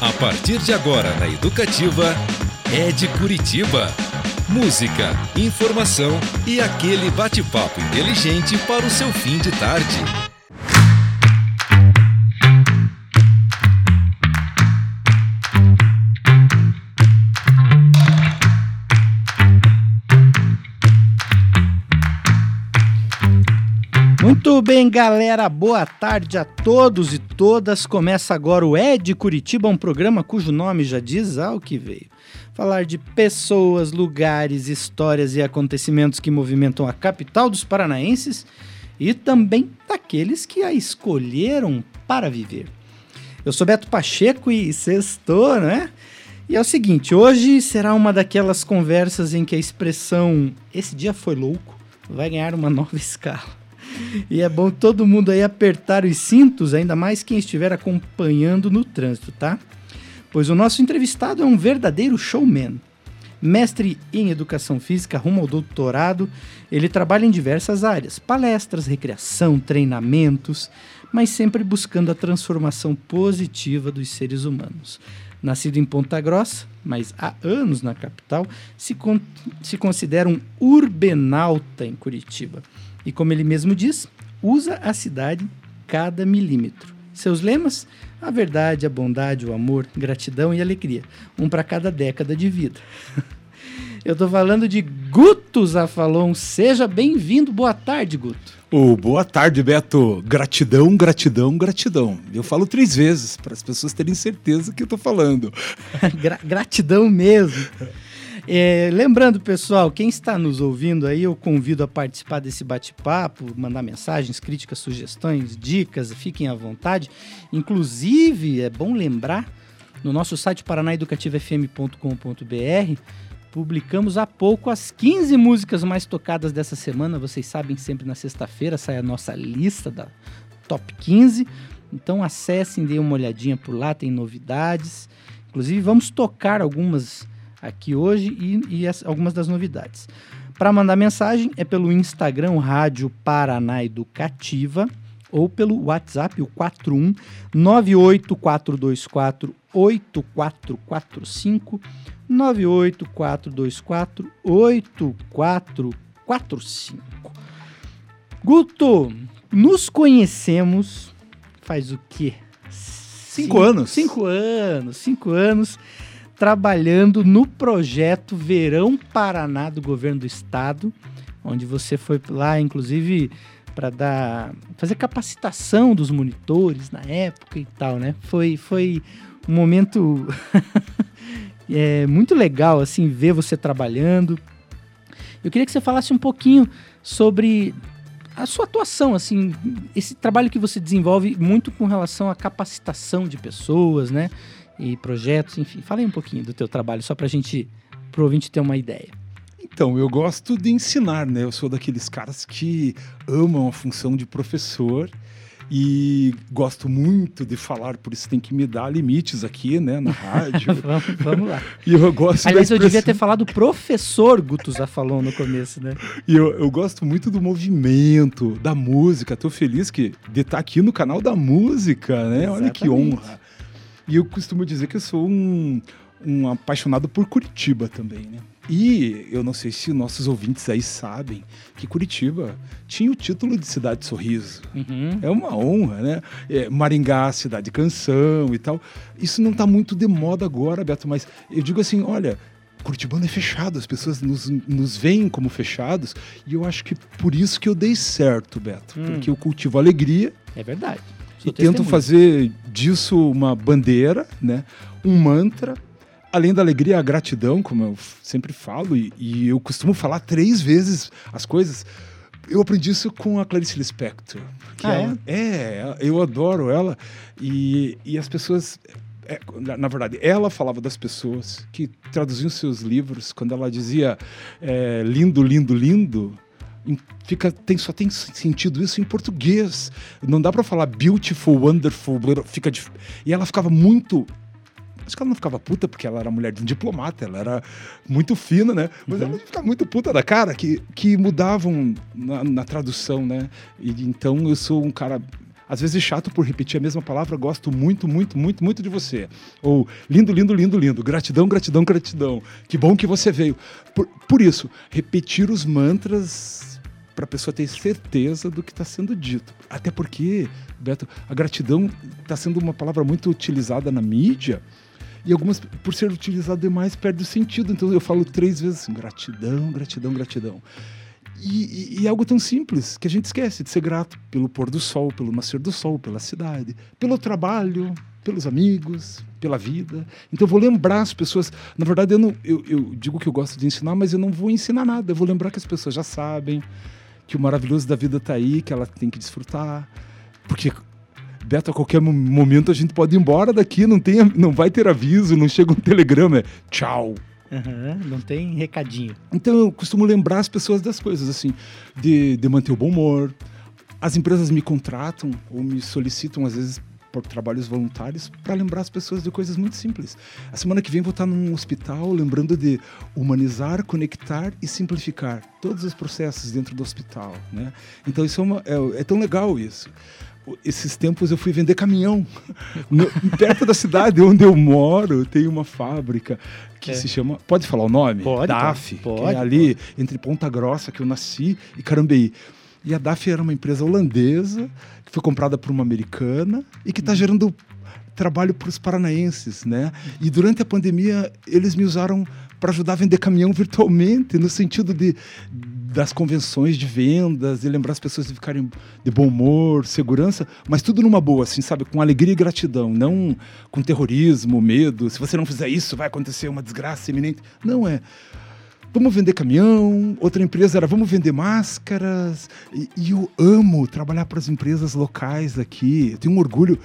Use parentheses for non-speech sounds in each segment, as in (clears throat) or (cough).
A partir de agora na Educativa, é de Curitiba. Música, informação e aquele bate-papo inteligente para o seu fim de tarde. Muito bem, galera. Boa tarde a todos e todas. Começa agora o Ed Curitiba, um programa cujo nome já diz ao que veio. Falar de pessoas, lugares, histórias e acontecimentos que movimentam a capital dos paranaenses e também daqueles que a escolheram para viver. Eu sou Beto Pacheco e sextou, né? E é o seguinte, hoje será uma daquelas conversas em que a expressão esse dia foi louco vai ganhar uma nova escala. E é bom todo mundo aí apertar os cintos, ainda mais quem estiver acompanhando no trânsito, tá? Pois o nosso entrevistado é um verdadeiro showman. Mestre em educação física rumo ao doutorado, ele trabalha em diversas áreas: palestras, recreação, treinamentos, mas sempre buscando a transformação positiva dos seres humanos. Nascido em Ponta Grossa, mas há anos na capital, se, con se considera um urbenauta em Curitiba e, como ele mesmo diz, usa a cidade cada milímetro. Seus lemas? A verdade, a bondade, o amor, gratidão e alegria. Um para cada década de vida. (laughs) Eu estou falando de Guto Zafalon. Seja bem-vindo. Boa tarde, Guto. Oh, boa tarde, Beto. Gratidão, gratidão, gratidão. Eu falo três vezes para as pessoas terem certeza que eu estou falando. (laughs) Gra gratidão mesmo. É, lembrando, pessoal, quem está nos ouvindo aí, eu convido a participar desse bate-papo, mandar mensagens, críticas, sugestões, dicas, fiquem à vontade. Inclusive, é bom lembrar, no nosso site paranaeducativofm.com.br, publicamos há pouco as 15 músicas mais tocadas dessa semana. Vocês sabem, sempre na sexta-feira sai a nossa lista da top 15. Então acessem, deem uma olhadinha por lá, tem novidades. Inclusive, vamos tocar algumas aqui hoje e, e as, algumas das novidades. Para mandar mensagem é pelo Instagram Rádio Paraná Educativa ou pelo WhatsApp, o 41 98424 8445 98424 8445. Guto, nos conhecemos faz o quê? Cinco, cinco anos. Cinco anos, cinco anos trabalhando no projeto Verão Paraná do governo do estado, onde você foi lá, inclusive, para dar fazer capacitação dos monitores na época e tal, né? Foi, foi um momento (laughs) é, muito legal, assim, ver você trabalhando. Eu queria que você falasse um pouquinho sobre a sua atuação, assim, esse trabalho que você desenvolve muito com relação à capacitação de pessoas, né? E projetos, enfim. Fala aí um pouquinho do teu trabalho, só para a gente, pro ouvinte ter uma ideia. Então, eu gosto de ensinar, né? Eu sou daqueles caras que amam a função de professor e gosto muito de falar, por isso tem que me dar limites aqui, né, na rádio. (laughs) vamos, vamos, lá. E eu gosto Aliás, expressão... eu devia ter falado professor Guto falou no começo, né? E eu, eu gosto muito do movimento, da música. Tô feliz que, de estar aqui no canal da música, né? Exatamente. Olha que honra. E eu costumo dizer que eu sou um, um apaixonado por Curitiba também, né? E eu não sei se nossos ouvintes aí sabem que Curitiba tinha o título de cidade sorriso. Uhum. É uma honra, né? É, Maringá, cidade de canção e tal. Isso não está muito de moda agora, Beto, mas eu digo assim, olha, Curitibano é fechado, as pessoas nos, nos veem como fechados, e eu acho que por isso que eu dei certo, Beto, hum. porque eu cultivo alegria. É verdade e tento fazer disso uma bandeira, né? um mantra. Além da alegria, a gratidão, como eu sempre falo, e, e eu costumo falar três vezes as coisas. Eu aprendi isso com a Clarice Lispector. Que ah, ela, é? é, eu adoro ela. E, e as pessoas é, na verdade, ela falava das pessoas que traduziam seus livros quando ela dizia é, lindo, lindo, lindo fica tem só tem sentido isso em português. Não dá para falar beautiful, wonderful, fica dif... e ela ficava muito Acho que ela não ficava puta porque ela era mulher de um diplomata, ela era muito fina, né? Mas uhum. ela ficava muito puta da cara que, que mudavam na, na tradução, né? E, então eu sou um cara às vezes chato por repetir a mesma palavra, gosto muito, muito, muito, muito de você. Ou lindo, lindo, lindo, lindo, gratidão, gratidão, gratidão. Que bom que você veio. Por, por isso, repetir os mantras para a pessoa ter certeza do que está sendo dito. Até porque, Beto, a gratidão está sendo uma palavra muito utilizada na mídia e algumas, por ser utilizado demais, perde o sentido. Então eu falo três vezes assim, gratidão, gratidão, gratidão. E, e, e, é algo tão simples que a gente esquece de ser grato pelo pôr do sol, pelo nascer do sol, pela cidade, pelo trabalho, pelos amigos, pela vida. Então eu vou lembrar as pessoas. Na verdade, eu, não, eu, eu digo que eu gosto de ensinar, mas eu não vou ensinar nada. Eu vou lembrar que as pessoas já sabem que o maravilhoso da vida está aí, que ela tem que desfrutar. Porque Beto, a qualquer momento a gente pode ir embora daqui, não, tem, não vai ter aviso, não chega um telegrama, é tchau. Uhum, não tem recadinho. Então eu costumo lembrar as pessoas das coisas, assim, de, de manter o bom humor. As empresas me contratam ou me solicitam, às vezes, por trabalhos voluntários para lembrar as pessoas de coisas muito simples. A semana que vem vou estar num hospital lembrando de humanizar, conectar e simplificar todos os processos dentro do hospital, né? Então isso é, uma, é, é tão legal isso esses tempos eu fui vender caminhão. (laughs) Perto da cidade onde eu moro, tem uma fábrica que é. se chama. Pode falar o nome? Pode. DAF. Pode. Que é ali pode. entre Ponta Grossa, que eu nasci, e Carambeí. E a DAF era uma empresa holandesa que foi comprada por uma americana e que está gerando trabalho para os paranaenses, né? E durante a pandemia eles me usaram para ajudar a vender caminhão virtualmente, no sentido de das convenções de vendas, de lembrar as pessoas de ficarem de bom humor, segurança, mas tudo numa boa, assim, sabe? Com alegria e gratidão, não com terrorismo, medo. Se você não fizer isso, vai acontecer uma desgraça iminente. Não é. Vamos vender caminhão, outra empresa era vamos vender máscaras. E, e eu amo trabalhar para as empresas locais aqui. Eu tenho um orgulho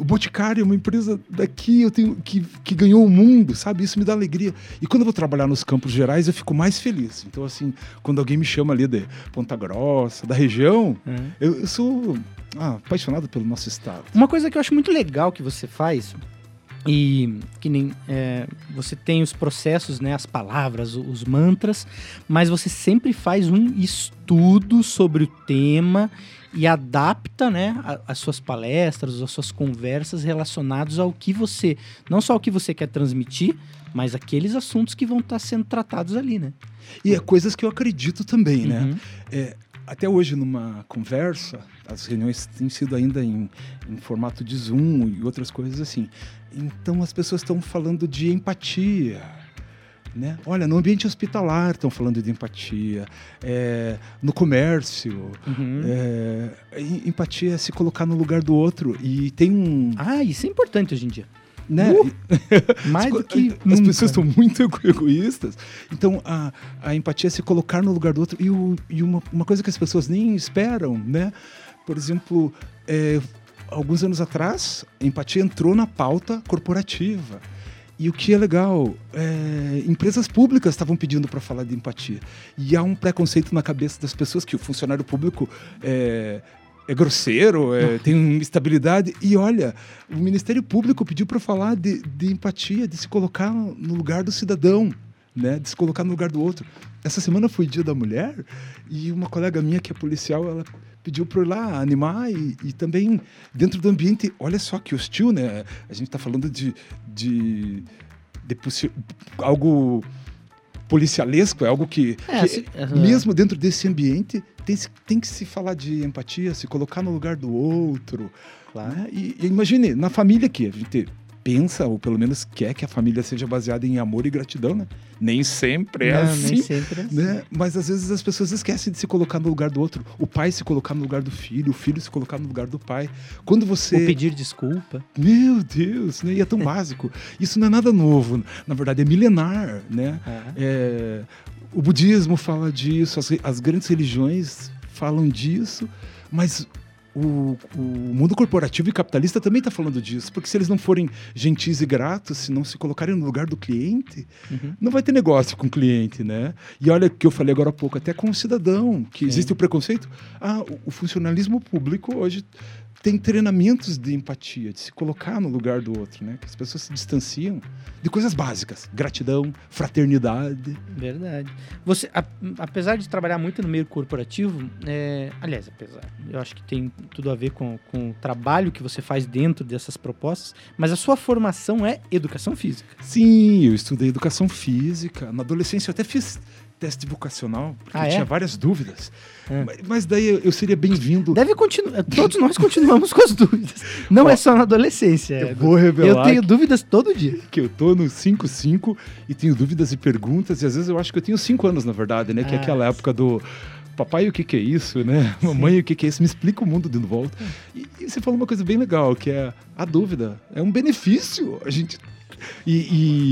o Boticário é uma empresa daqui eu tenho, que, que ganhou o mundo, sabe? Isso me dá alegria. E quando eu vou trabalhar nos Campos Gerais, eu fico mais feliz. Então, assim, quando alguém me chama ali de Ponta Grossa, da região, uhum. eu, eu, sou ah, apaixonado pelo nosso estado. Uma coisa que eu acho muito legal que você faz, e que nem é, você tem os processos, né, as palavras, os mantras, mas você sempre faz um estudo sobre o tema e adapta né, as suas palestras, as suas conversas relacionadas ao que você, não só o que você quer transmitir, mas aqueles assuntos que vão estar sendo tratados ali, né? E é coisas que eu acredito também, né? uhum. né? É, até hoje, numa conversa, as reuniões têm sido ainda em, em formato de Zoom e outras coisas assim. Então as pessoas estão falando de empatia, né? Olha, no ambiente hospitalar estão falando de empatia, é, no comércio, uhum. é, empatia é se colocar no lugar do outro e tem um. Ah, isso é importante hoje em dia. Né? Uh, mais do que as nunca. pessoas estão muito (laughs) egoístas. Então a, a empatia é se colocar no lugar do outro e, o, e uma, uma coisa que as pessoas nem esperam, né? Por exemplo, é, alguns anos atrás, a empatia entrou na pauta corporativa. E o que é legal, é, empresas públicas estavam pedindo para falar de empatia. E há um preconceito na cabeça das pessoas que o funcionário público é, é grosseiro, é, tem instabilidade. E olha, o Ministério Público pediu para falar de, de empatia, de se colocar no lugar do cidadão. Né, de se colocar no lugar do outro. Essa semana foi Dia da Mulher e uma colega minha que é policial, ela pediu para ir lá animar e, e, também dentro do ambiente, olha só que hostil, né? A gente está falando de, de, de algo policialesco, é algo que, é, que se, uhum. mesmo dentro desse ambiente tem, tem que se falar de empatia, se colocar no lugar do outro. Claro. Né? E, e imagine, na família aqui, a gente pensa, ou pelo menos quer que a família seja baseada em amor e gratidão, né? Nem sempre é Não, assim. Nem sempre é assim. Né? Mas às vezes as pessoas esquecem de se colocar no lugar do outro. O pai se colocar no lugar do filho, o filho se colocar no lugar do pai. Quando você. Ou pedir desculpa. Meu Deus, né? E é tão básico. Isso não é nada novo. Na verdade, é milenar, né? É, o budismo fala disso, as, as grandes religiões falam disso, mas o, o, mundo corporativo e capitalista também está falando disso, porque se eles não forem gentis e gratos, se não se colocarem no lugar do cliente, uhum. não vai ter negócio com o cliente, né? E olha que eu falei agora há pouco, até com o cidadão, que Sim. existe o preconceito. Ah, o, o funcionalismo público hoje tem treinamentos de empatia, de se colocar no lugar do outro, né? Que as pessoas se distanciam de coisas básicas, gratidão, fraternidade. Verdade. Você, a- apesar de trabalhar muito no meio corporativo, é, aliás, apesar, eu acho que tem tudo a ver com, com o trabalho que você faz dentro dessas propostas, mas a sua formação é educação física. Sim, eu estudei educação física. Na adolescência eu até fiz teste vocacional, porque Ah, eu é? tinha várias dúvidas. É. Mas, mas daí eu- eu seria bem-vindo. Deve continuar, todos nós continuamos com as dúvidas. Não Ó, é só na adolescência. Eu é- vou revelar eu tenho dúvidas todo dia. que eu tô no 5-5 e tenho dúvidas e perguntas, e às vezes eu acho que eu tenho 5 anos, na verdade, né? Que é Ah, aquela época do papai, o que, que é isso, né? Mamãe, o que, que é isso? Me explica o mundo de volta. E, e você falou uma coisa bem legal, que é a dúvida. É um benefício. A gente. E,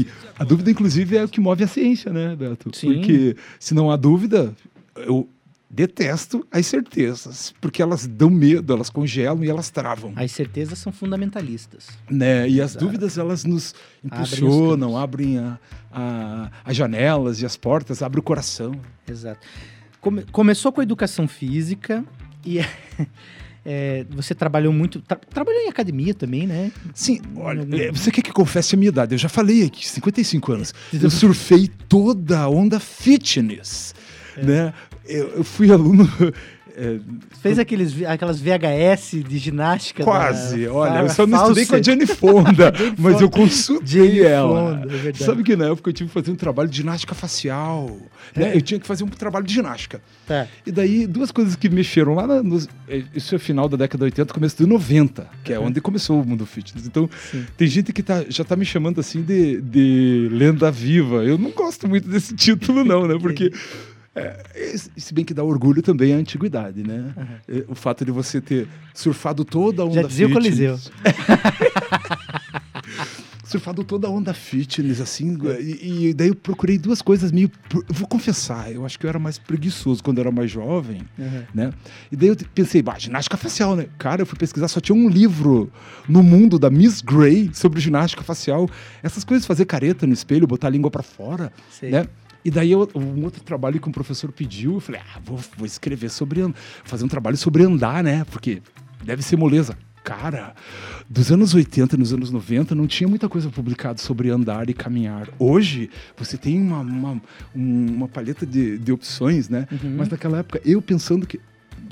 e a dúvida, inclusive, é o que move a ciência, né, Beto? Sim. Porque se não há dúvida, eu detesto as certezas, porque elas dão medo, elas congelam e elas travam. As certezas são fundamentalistas. Né? E as Exato. dúvidas elas nos Abrem os impulsionam, abrem, a, a- as janelas e as portas, abre o coração. Exato. Come- começou com a educação física e é, (laughs) você trabalhou muito. tra- trabalhou em academia também, né? Sim, olha, é, você quer que confesse a minha idade? Eu já falei aqui, 55 anos. (laughs) Eu surfei toda a onda fitness, É. né? Eu, eu fui aluno... (laughs) é, Fez aqueles, aquelas VHS de ginástica. quase, da olha, eu só não estudei com a. Jane Fonda, (laughs) Jane mas eu consultei Jane ela. Fonda, é. Sabe que na época eu tive que fazer um trabalho de ginástica facial. né? É. Eu tinha que fazer um trabalho de ginástica. Tá. E daí, duas coisas que mexeram lá nos, é, Isso é final da década de 80, começo de 90, que é onde começou o mundo fitness. Então, Sim. tem gente que tá, já tá me chamando assim de, de lenda viva. Eu não gosto muito desse (laughs) título, não, né? Porque. É, se bem que dá orgulho também a antiguidade, né? É, O fato de você ter surfado toda a onda Já dizia o. Coliseu. (laughs) surfado toda a onda fitness, assim, e, e daí eu procurei duas coisas meio. Vou confessar, eu acho que eu era mais preguiçoso quando eu era mais jovem, Uhum. né? E daí eu pensei, bah, ginástica facial, né? Cara, eu fui pesquisar, só tinha um livro no mundo da Miss Gray sobre ginástica facial. Essas coisas, fazer careta no espelho, botar a língua pra fora, Sei. né? E daí eu, um outro trabalho que um professor pediu, eu falei, ah, vou, vou escrever sobre, fazer um trabalho sobre andar, né? Porque deve ser moleza. Cara, dos anos 80 nos anos 90 não tinha muita coisa publicada sobre andar e caminhar. Hoje você tem uma, uma, um- uma paleta de, de opções, né? Uhum. Mas naquela época, eu pensando que.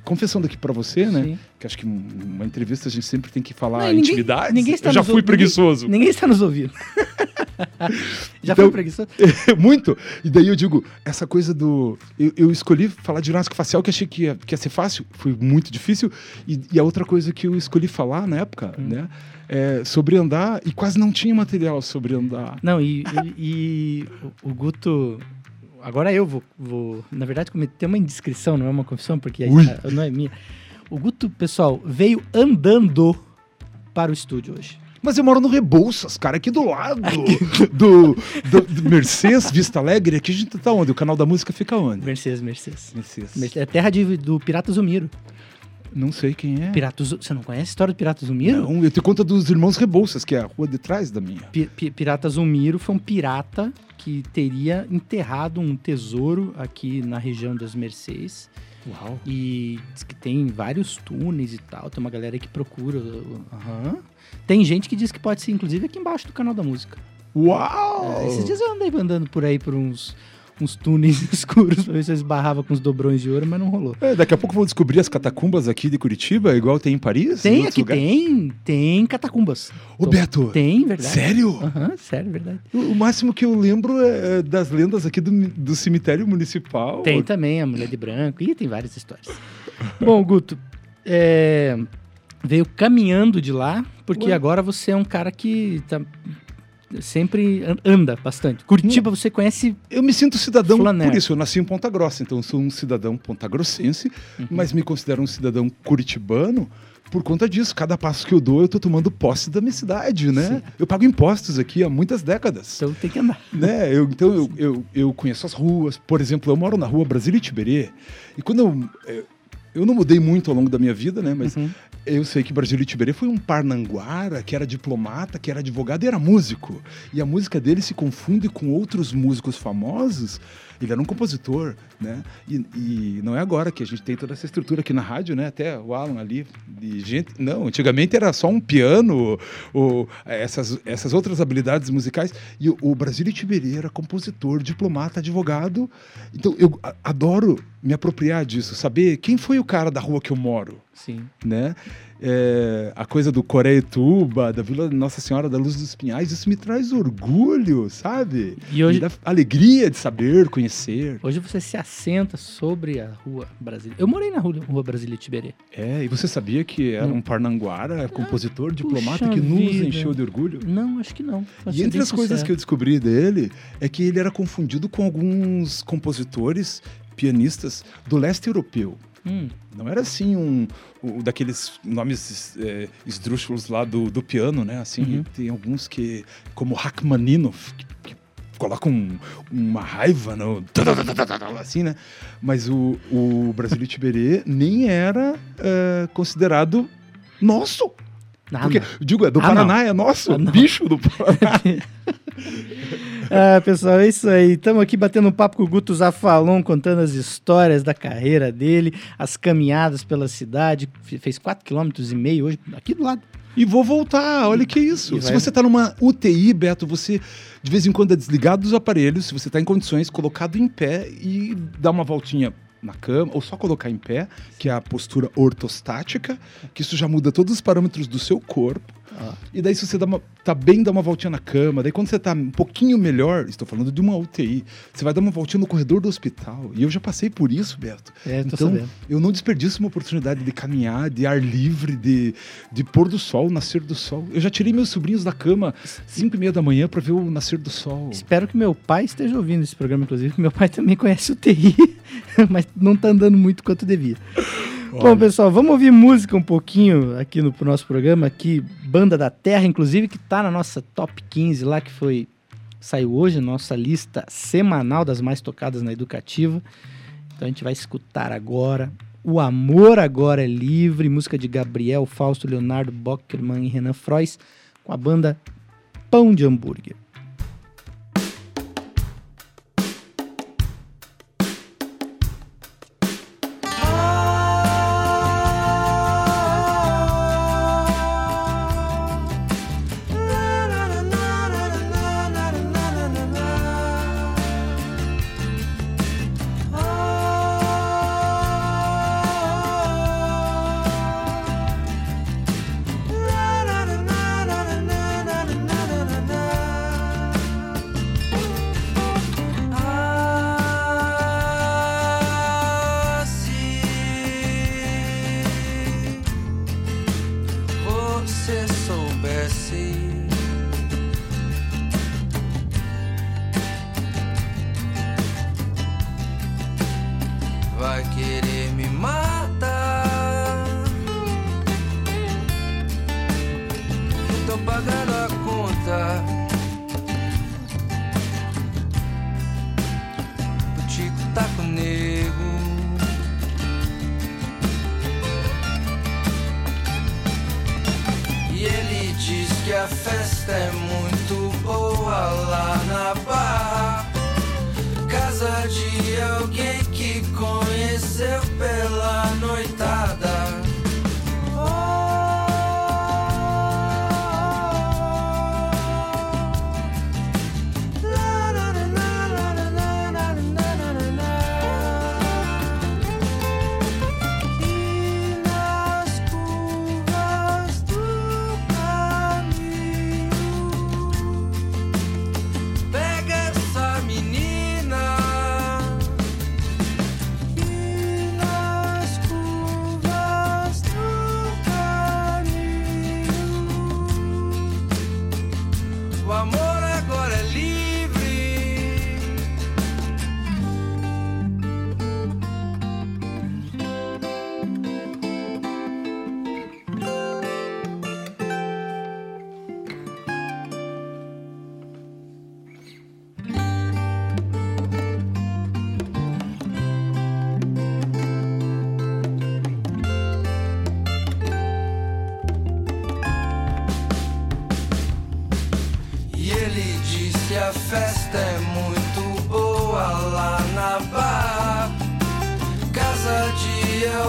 Confessando aqui pra você, né? Sim. Que acho que um- uma entrevista a gente sempre tem que falar Não, ninguém- intimidades. ninguém está eu já fui ouvindo, preguiçoso. Ninguém está nos ouvindo. (laughs) (laughs) Já Então- foi preguiçoso? (laughs) Muito. E daí eu digo, essa coisa do. Eu, eu escolhi falar de ginástica facial, que achei que ia, que ia ser fácil, foi muito difícil. E, e a outra coisa que eu escolhi falar na época, Hum. né? É sobre andar, e quase não tinha material sobre andar. Não, e, e- e o, Guto. Agora eu vou, vou, na verdade, cometer uma indiscrição, não é uma confissão, porque aí, não é minha. O Guto, pessoal, veio andando para o estúdio hoje. Mas eu moro no Rebouças, cara, aqui do lado (laughs) do, do, do Mercedes, Vista Alegre. Aqui a gente tá onde? O canal da música fica onde? Mercedes, Mercedes. Mercedes. Mercedes. É terra de, do Pirata Zumiro. Não sei quem é. Pirata Zu- Você não conhece a história do Pirata Zumiro? Não, eu te conto dos irmãos Rebouças, que é a rua de trás da minha. Pi- pi- Pirata Zumiro foi um pirata que teria enterrado um tesouro aqui na região das Mercês. Uau. E diz que tem vários túneis e tal. Tem uma galera que procura. Aham. Tem gente que diz que pode ser, inclusive, aqui embaixo do canal da música. Uau! É, esses dias eu andei andando por aí por uns, uns túneis (laughs) escuros pra ver se eu esbarrava com os dobrões de ouro, mas não rolou. É, daqui a pouco vão descobrir as catacumbas aqui de Curitiba, igual tem em Paris? em Tem aqui, lugares. tem, tem catacumbas. Ô, Beto, Tem, verdade. sério? Aham, sério, verdade. O máximo que eu lembro é das lendas aqui do, do cemitério municipal. Tem também a Mulher de Branco. Ih, tem várias histórias. Bom, Guto, é, veio caminhando de lá, porque Ué. agora você é um cara que tá, sempre an- anda bastante. Curitiba você conhece. Eu me sinto cidadão Flaner. por isso. Eu nasci em Ponta Grossa, então eu sou um cidadão pontagrossense, Uhum. mas me considero um cidadão curitibano por conta disso. Cada passo que eu dou, eu tô tomando posse da minha cidade, né? Eu pago impostos aqui há muitas décadas. Então tem que andar. né? Eu, então eu, eu, eu conheço as ruas. Por exemplo, eu moro na rua Brasília e Tiberê. E quando eu, eu, eu não mudei muito ao longo da minha vida, né? Mas Uhum. eu sei que Brasílio Tiberê foi um parnanguara, que era diplomata, que era advogado e era músico. E a música dele se confunde com outros músicos famosos. Ele era um compositor, né? E, e não é agora que a gente tem toda essa estrutura aqui na rádio, né? Até o Alan ali, de gente. Não, antigamente era só um piano, ou essas, essas outras habilidades musicais. E o, o Brasílio Tiberê era compositor, diplomata, advogado. Então eu adoro me apropriar disso, saber quem foi o cara da rua que eu moro Sim. né? É, a coisa do Coreituba, da Vila Nossa Senhora da Luz dos Pinhais, isso me traz orgulho, sabe? E hoje- Me dá alegria de saber, conhecer. Hoje você se assenta sobre a rua Brasília. Eu morei na rua, rua Brasília Tiberê. É, e você sabia que era um parnanguara, compositor, diplomata, puxa que nos vida. encheu de orgulho? Não, acho que não. Pra E entre as coisas que sincero. eu descobri dele é que ele era confundido com alguns compositores, pianistas do leste europeu. Hum, Não era assim um, um daqueles nomes é, esdrúxulos lá do, do piano, né? Assim, Uhum. tem alguns que, como Rachmaninoff, que, que colocam um- uma raiva no (laughs) assim, né? Mas o, o Brasílio Tiberê nem era é, considerado nosso. Nada. Porque, digo, é do Ah, Paraná, é nosso, Ah, não. bicho do Paraná. Ah, (laughs) pessoal, é isso aí. Estamos aqui batendo um papo com o Guto Zafalon, contando as histórias da carreira dele, as caminhadas pela cidade. Fe- Fez 4,5 km e meio hoje, aqui do lado. E vou voltar, olha que isso. Se você tá numa UTI, Beto, você de vez em quando é desligado dos aparelhos, se você tá em condições, colocado em pé e dar uma voltinha na cama, ou só colocar em pé, que é a postura ortostática, que isso já muda todos os parâmetros do seu corpo. Ó. E daí, se você dá uma, tá bem, dá uma voltinha na cama. Daí, quando você tá um pouquinho melhor, estou falando de uma UTI, você vai dar uma voltinha no corredor do hospital. E eu já passei por isso, Beto. É, então, sabendo. eu não desperdiço uma oportunidade de caminhar, de ar livre, de, de pôr do sol, nascer do sol. Eu já tirei meus sobrinhos da cama 5 e meia da manhã para ver o nascer do sol. Espero que meu pai esteja ouvindo esse programa, inclusive, meu pai também conhece o TI, (laughs) mas não tá andando muito quanto devia. Bom, pessoal, vamos ouvir música um pouquinho aqui no pro nosso programa, aqui, Banda da Terra, inclusive, que tá na nossa top 15 lá, que foi. Saiu hoje, nossa lista semanal das mais tocadas na educativa. Então a gente vai escutar agora. O Amor Agora é Livre, música de Gabriel, Fausto, Leonardo Bockerman e Renan Frois, com a banda Pão de Hambúrguer.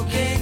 De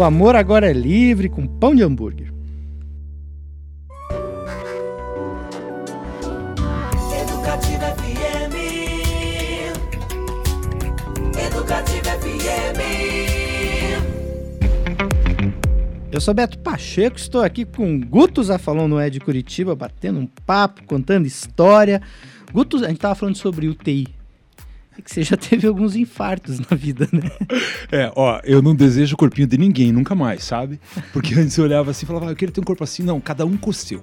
O amor agora é livre com pão de hambúrguer. Educativa FM. Educativa FM. Eu sou Beto Pacheco, estou aqui com Guto Zafalon no Ed Curitiba, batendo um papo, contando história. Guto, a gente tava falando sobre UTI. É que você já teve alguns infartos na vida, né? É, ó, eu não desejo o corpinho de ninguém, nunca mais, sabe? Porque antes eu olhava assim e falava, ah, eu queria ter um corpo assim. Não, cada um com o seu.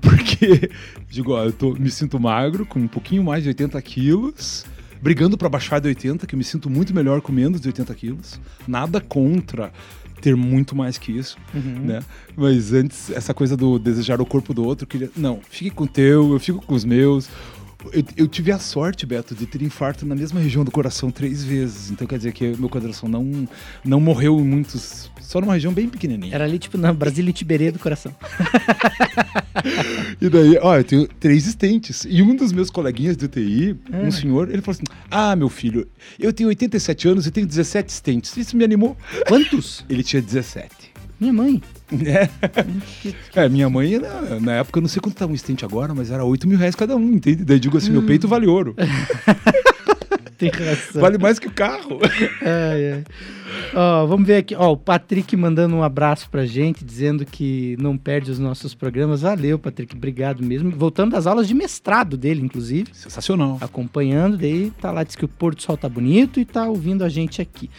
Porque, digo, ó, eu tô, me sinto magro, com um pouquinho mais de 80 quilos, brigando pra baixar de 80, que eu me sinto muito melhor com menos de 80 quilos. Nada contra ter muito mais que isso, né? Mas antes, essa coisa do desejar o corpo do outro, queria. Não, fique com o teu, eu fico com os meus. Eu, eu tive a sorte, Beto, de ter infarto na mesma região do coração três vezes. Então quer dizer que meu coração não, não morreu em muitos. Só numa região bem pequenininha. Era ali, tipo, na Brasília Tiberê do coração. (laughs) E daí, ó, eu tenho três estentes. E um dos meus coleguinhas de UTI, um senhor, ele falou assim: Ah, meu filho, eu tenho 87 anos e tenho 17 estentes. Isso me animou. Quantos? Ele tinha 17. Minha mãe. É. É, minha mãe, na, na época, eu não sei quanto tá um estente agora, mas era 8 mil reais cada um, entende? Daí digo assim: meu peito vale ouro. (laughs) Tem razão. Vale mais que o carro. Ai, ai. Ó, vamos ver aqui. Ó, o Patrick mandando um abraço pra gente, dizendo que não perde os nossos programas. Valeu, Patrick. Obrigado mesmo. Voltando das aulas de mestrado dele, inclusive. Sensacional. Acompanhando. Daí tá lá, diz que o pôr do sol tá bonito e tá ouvindo a gente aqui.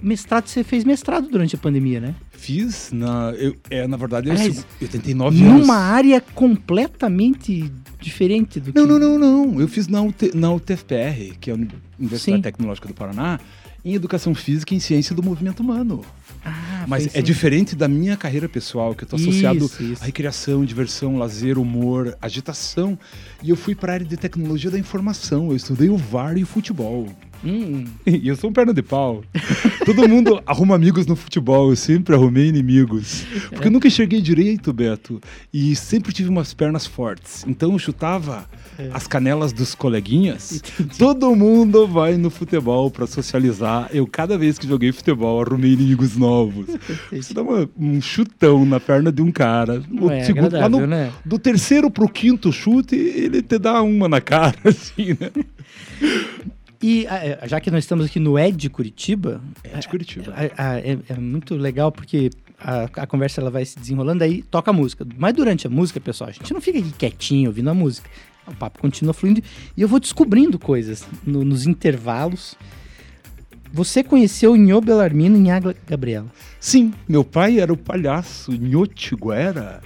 Mestrado, você fez mestrado durante a pandemia, né? Fiz, na, eu, é, na verdade, eu, Aliás, eu tentei nove anos. Numa área completamente diferente do que. Não, não, não, não. Eu fiz na, UT, na UTFPR, que é a Universidade Sim. Tecnológica do Paraná, em Educação Física e em Ciência do Movimento Humano. Ah, Mas é diferente da minha carreira pessoal, que eu tô associado Isso, isso. a recreação, diversão, lazer, humor, agitação. E eu fui para a área de tecnologia da informação. Eu estudei o VAR e o futebol. Hum, E eu sou um perna de pau. (laughs) Todo mundo arruma amigos no futebol, eu sempre arrumei inimigos. Porque eu nunca enxerguei direito, Beto. E sempre tive umas pernas fortes. Então eu chutava as canelas dos coleguinhas. Todo mundo vai no futebol pra socializar. Eu, cada vez que joguei futebol, arrumei inimigos novos. Você dá uma- um chutão na perna de um cara. é segundo- lá no- né? Do terceiro pro quinto chute, ele te dá uma na cara, (laughs) assim, né? (laughs) E é, já que nós estamos aqui no Ed Curitiba, É de Curitiba. a- a- é, é muito legal porque a, a conversa ela vai se desenrolando, aí toca a música. Mas durante a música, pessoal, a gente não fica aqui quietinho ouvindo a música. O papo continua fluindo e eu vou descobrindo coisas no- nos intervalos. Você conheceu o Nho Belarmino em Água Gabriela. Sim, meu pai era o palhaço Nhotiguera,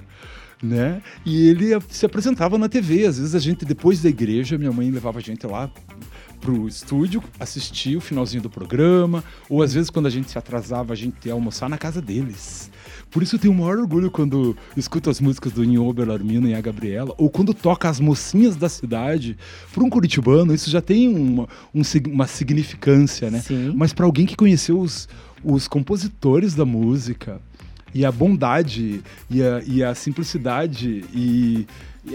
né? E ele se apresentava na TV. Às vezes a gente, depois da igreja, minha mãe levava a gente lá pro estúdio, assistir o finalzinho do programa, ou às vezes quando a gente se atrasava, a gente ia almoçar na casa deles. Por isso eu tenho o maior orgulho quando escuto as músicas do Ninho Belarmino e a Gabriela, ou quando toca as mocinhas da cidade. Para um curitibano, isso já tem uma, um uma significância, né? Sim. Mas para alguém que conheceu os, os compositores da música, e a bondade e a, e a simplicidade e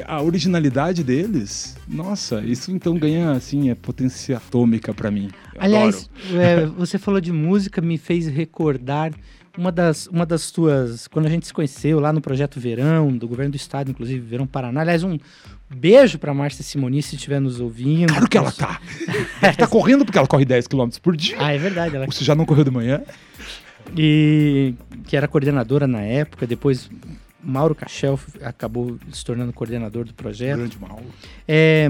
a originalidade deles, nossa, isso então ganha assim é potência atômica pra mim. Eu Aliás, é, (laughs) você falou de música, me fez recordar uma das, uma das tuas. Quando a gente se conheceu lá no Projeto Verão, do governo do estado, inclusive, Verão Paraná. Aliás, um beijo pra Márcia Simoni, se estiver nos ouvindo. Claro que ela tá. Deve tá correndo porque ela corre 10 km por dia. Ah, é verdade. Ela... Você já não correu de manhã? E que era coordenadora na época, depois. Mauro Cachel acabou se tornando coordenador do projeto. Grande mal. É,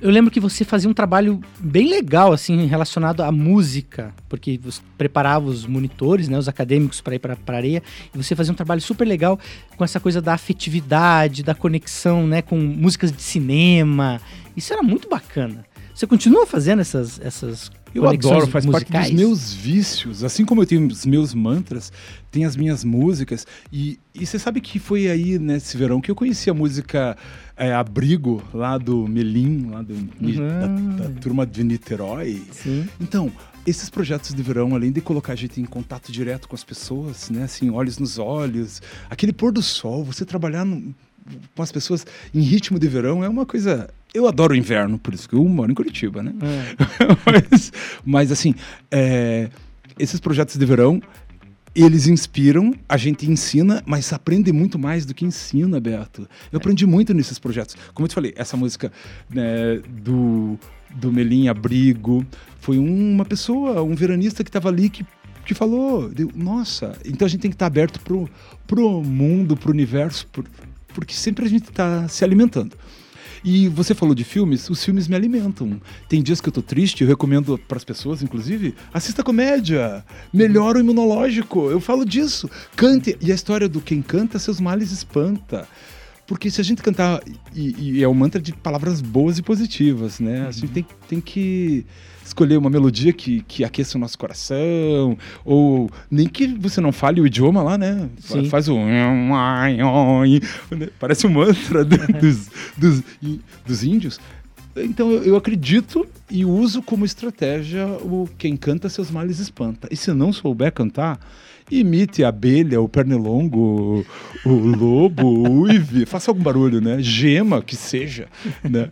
eu lembro que você fazia um trabalho bem legal, assim, relacionado à música, porque você preparava os monitores, né, os acadêmicos para ir para a areia, e você fazia um trabalho super legal com essa coisa da afetividade, da conexão, né, com músicas de cinema. Isso era muito bacana. Você continua fazendo essas, essas Eu adoro, faz parte musicais? dos meus vícios. Assim como eu tenho os meus mantras, tem as minhas músicas. E, e você sabe que foi aí nesse verão que eu conheci a música é, Abrigo, lá do Melim, lá do, Uhum. da, da turma de Niterói. Sim. Então, esses projetos de verão, além de colocar a gente em contato direto com as pessoas, né, assim, olhos nos olhos, aquele pôr do sol, você trabalhar no- com as pessoas em ritmo de verão é uma coisa. Eu adoro o inverno, por isso que eu moro em Curitiba, né? (laughs) mas, mas, assim, é, esses projetos de verão, eles inspiram, a gente ensina, mas aprende muito mais do que ensina, Beto. Eu aprendi muito nesses projetos. Como eu te falei, essa música né, do, do Melim Abrigo foi uma pessoa, um veranista que estava ali que, que falou, deu, nossa, então a gente tem que estar aberto pro, pro mundo, pro universo, por- porque sempre a gente está se alimentando. E você falou de filmes, os filmes me alimentam. Tem dias que eu tô triste, eu recomendo para as pessoas, inclusive, assista comédia, melhora o imunológico. Eu falo disso. Cante. E a história do quem canta, seus males espanta. Porque se a gente cantar, e, e é um mantra de palavras boas e positivas, né? A gente tem, tem que escolher uma melodia que, que aqueça o nosso coração, ou nem que você não fale o idioma lá, né? Sim. Faz o. né? Parece um mantra do- (laughs) dos, dos, dos índios. Então eu, eu acredito e uso como estratégia o quem canta seus males espanta. E se não souber cantar, imite a abelha, o pernilongo, o, lobo, o uive, faça algum barulho, né? Gema, que seja, né?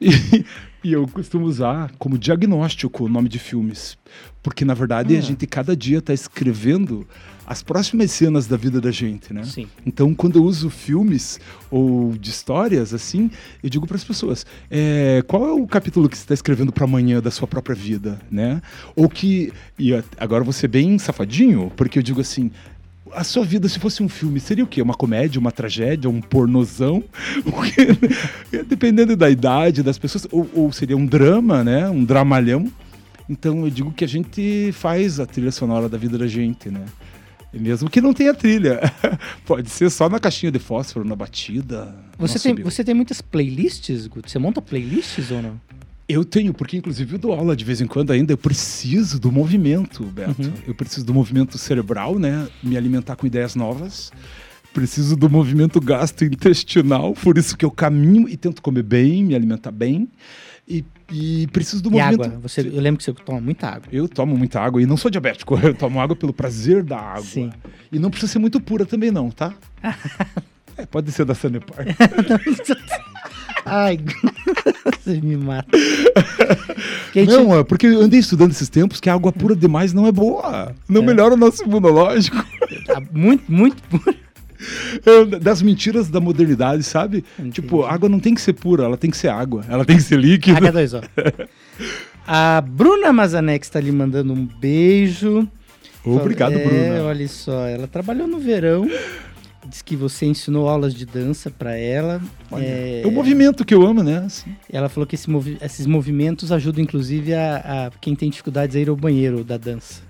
E, e eu costumo usar como diagnóstico o nome de filmes. Porque, na verdade, a gente cada dia está escrevendo as próximas cenas da vida da gente, né? Sim. Então, quando eu uso filmes ou de histórias, assim, eu digo para as pessoas: é, qual é o capítulo que você está escrevendo para amanhã da sua própria vida, né? Ou que. E agora vou ser bem safadinho, porque eu digo assim. A sua vida, se fosse um filme, seria o quê? Uma comédia, uma tragédia, um pornozão? (laughs) Dependendo da idade das pessoas. Ou, ou seria um drama, né? Um dramalhão. Então eu digo que a gente faz a trilha sonora da vida da gente, né? Mesmo que não tenha trilha. (laughs) Pode ser só na caixinha de fósforo, na batida. Você, tem, você tem muitas playlists, Guto? Você monta playlists ou não? Eu tenho, porque inclusive eu dou aula de vez em quando ainda. Eu preciso do movimento, Beto. Uhum. Eu preciso do movimento cerebral, né? Me alimentar com ideias novas. Preciso do movimento gastrointestinal, por isso que eu caminho e tento comer bem, me alimentar bem. E, e preciso do E movimento. água? Você, eu lembro que você toma muita água. Eu tomo muita água e não sou diabético. (laughs) Eu tomo água pelo prazer da água. Sim. E não precisa ser muito pura também, não, tá? (laughs) É, pode ser da Sanepar. (laughs) Ai, (laughs) você me mata. Gente- Não, é porque eu andei estudando esses tempos que a água pura demais não é boa. Não É. melhora o nosso imunológico. tá muito, muito puro. É, das mentiras da modernidade, sabe? Entendi. Tipo, a água não tem que ser pura, ela tem que ser água. Ela tem que ser líquida. H2O. A Bruna Mazanex está lhe mandando um beijo. Obrigado, é, Bruna. Olha só, ela trabalhou no verão. Diz que você ensinou aulas de dança para ela. Olha, É, É o movimento que eu amo, né? Assim. Ela falou que esse movi- esses movimentos ajudam, inclusive, a, a quem tem dificuldades a ir ao banheiro da dança.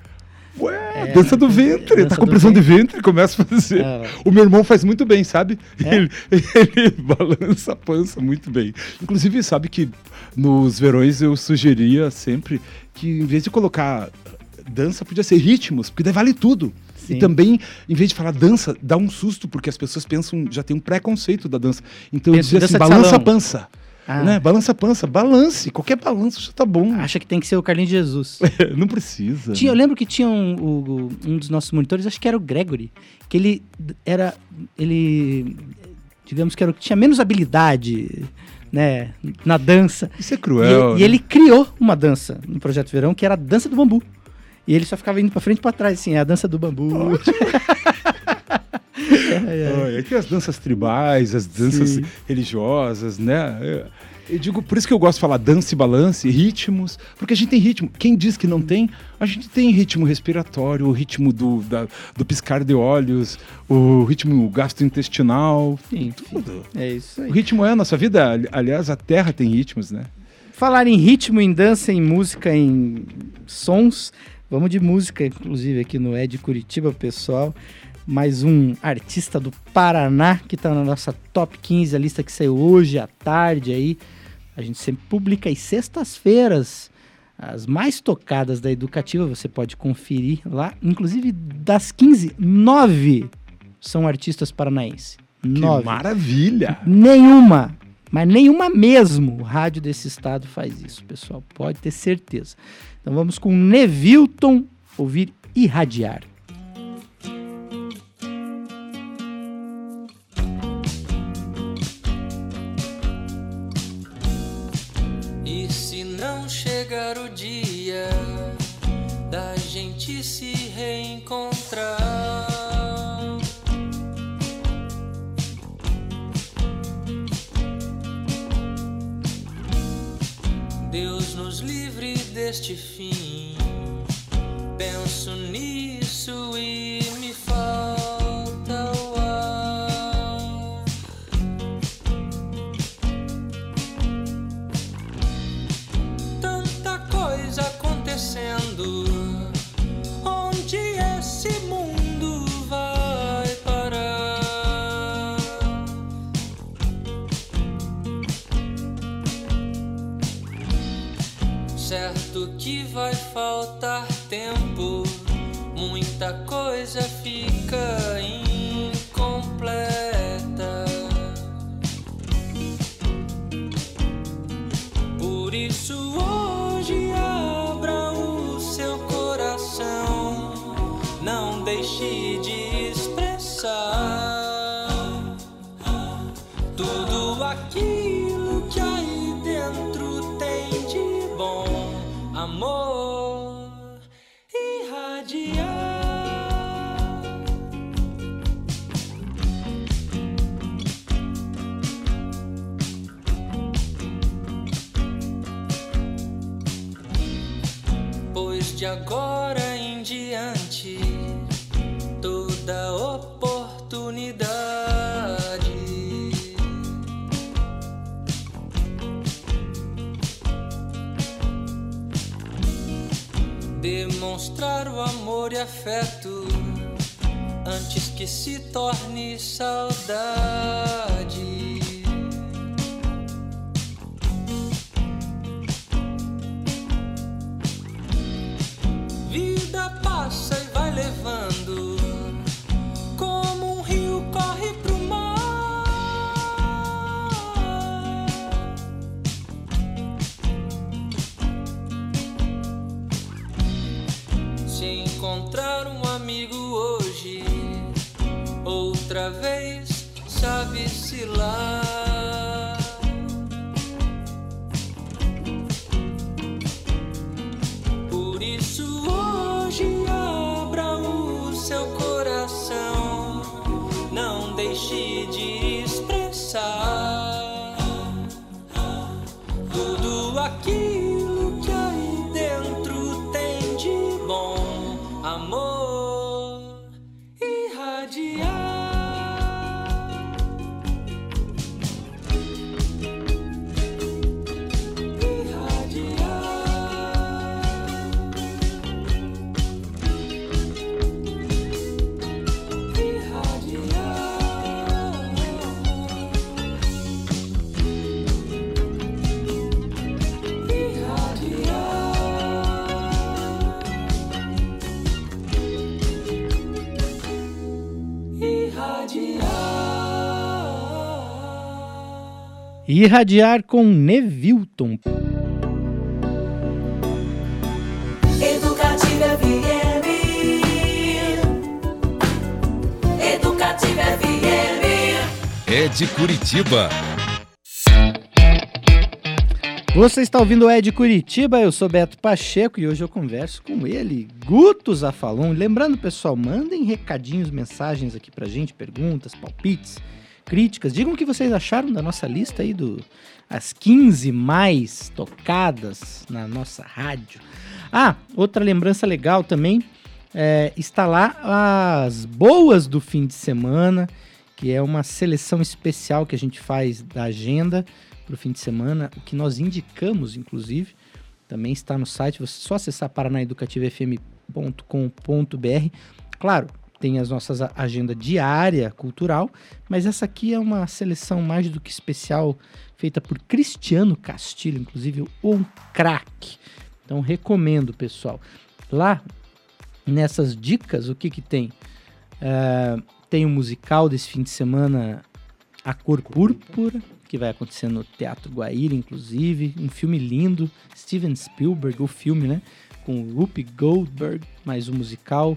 Ué, É, dança do ventre. dança tá com pressão de ventre, começa a fazer. Ela- O meu irmão faz muito bem, sabe? É? Ele, ele balança a pança muito bem. Inclusive, sabe que nos verões eu sugeria sempre que, em vez de colocar dança, podia ser ritmos, porque daí vale tudo. Sim. E também, em vez de falar dança, dá um susto, porque as pessoas pensam, já tem um preconceito da dança. Então eu dizia assim, balança a pança. Ah. Né? Balança a pança, balance. Qualquer balanço já tá bom. Acha que tem que ser o Carlinhos Jesus. (laughs) Não precisa. Tinha, eu lembro que tinha um, um dos nossos monitores, acho que era o Gregory, que ele era. Ele. Digamos que era o que tinha menos habilidade, né? Na dança. Isso é E, cruel. e né? ele criou uma dança no Projeto Verão, que era a dança do bambu. E ele só ficava indo pra frente e pra trás, assim, é a dança do bambu. (laughs) Olha, tem as danças tribais, as danças Sim. religiosas, né? É, Eu digo, por isso que eu gosto de falar dança e balance, ritmos, porque a gente tem ritmo. Quem diz que não tem, a gente tem ritmo respiratório, o ritmo do, da- do piscar de olhos, o ritmo gastrointestinal, Enfim, tudo. é isso aí. O ritmo é a nossa vida. Ali- Aliás, a Terra tem ritmos, né? Falar em ritmo, em dança, em música, em sons. Vamos de música, inclusive, aqui no Ed Curitiba, pessoal. Mais um artista do Paraná que está na nossa top 15, a lista que saiu hoje à tarde aí. A gente sempre publica às sextas-feiras as mais tocadas da Educativa, você pode conferir lá. Inclusive, das 15, nove são artistas paranaenses. Que Nove. maravilha! Nenhuma, mas nenhuma mesmo rádio desse estado faz isso, pessoal. Pode ter certeza. Então vamos com Nevilton ouvir irradiar. Deste fim. Penso nisso e aquilo que aí dentro tem de bom, amor irradiar. Pois de agora afeto antes que se torne saudade. Vida passa e vai levando, sabe-se lá. Irradiar. Irradiar com Nevilton. Educativa FM. Educativa FM. É de Curitiba. Você está ouvindo o Ed Curitiba, eu sou Beto Pacheco e hoje eu converso com ele, Guto Zafalon. Lembrando, pessoal, mandem recadinhos, mensagens aqui pra gente, perguntas, palpites, críticas. Digam o que vocês acharam da nossa lista aí do as 15 mais tocadas na nossa rádio. Ah, outra lembrança legal também, é, está lá as boas do fim de semana, que é uma seleção especial que a gente faz da agenda para o fim de semana, o que nós indicamos, inclusive, também está no site, você só acessar paranaeducativofm.com.br. Claro, tem as nossas agenda diária cultural, mas essa aqui é uma seleção mais do que especial, feita por Cristiano Castilho, inclusive um craque. Então recomendo, pessoal. Lá nessas dicas, o que que tem? É, tem o musical desse fim de semana, A Cor Púrpura, que vai acontecer no Teatro Guaíra, inclusive. Um filme lindo, Steven Spielberg, o filme, né? Com Whoopi Goldberg, mais o musical,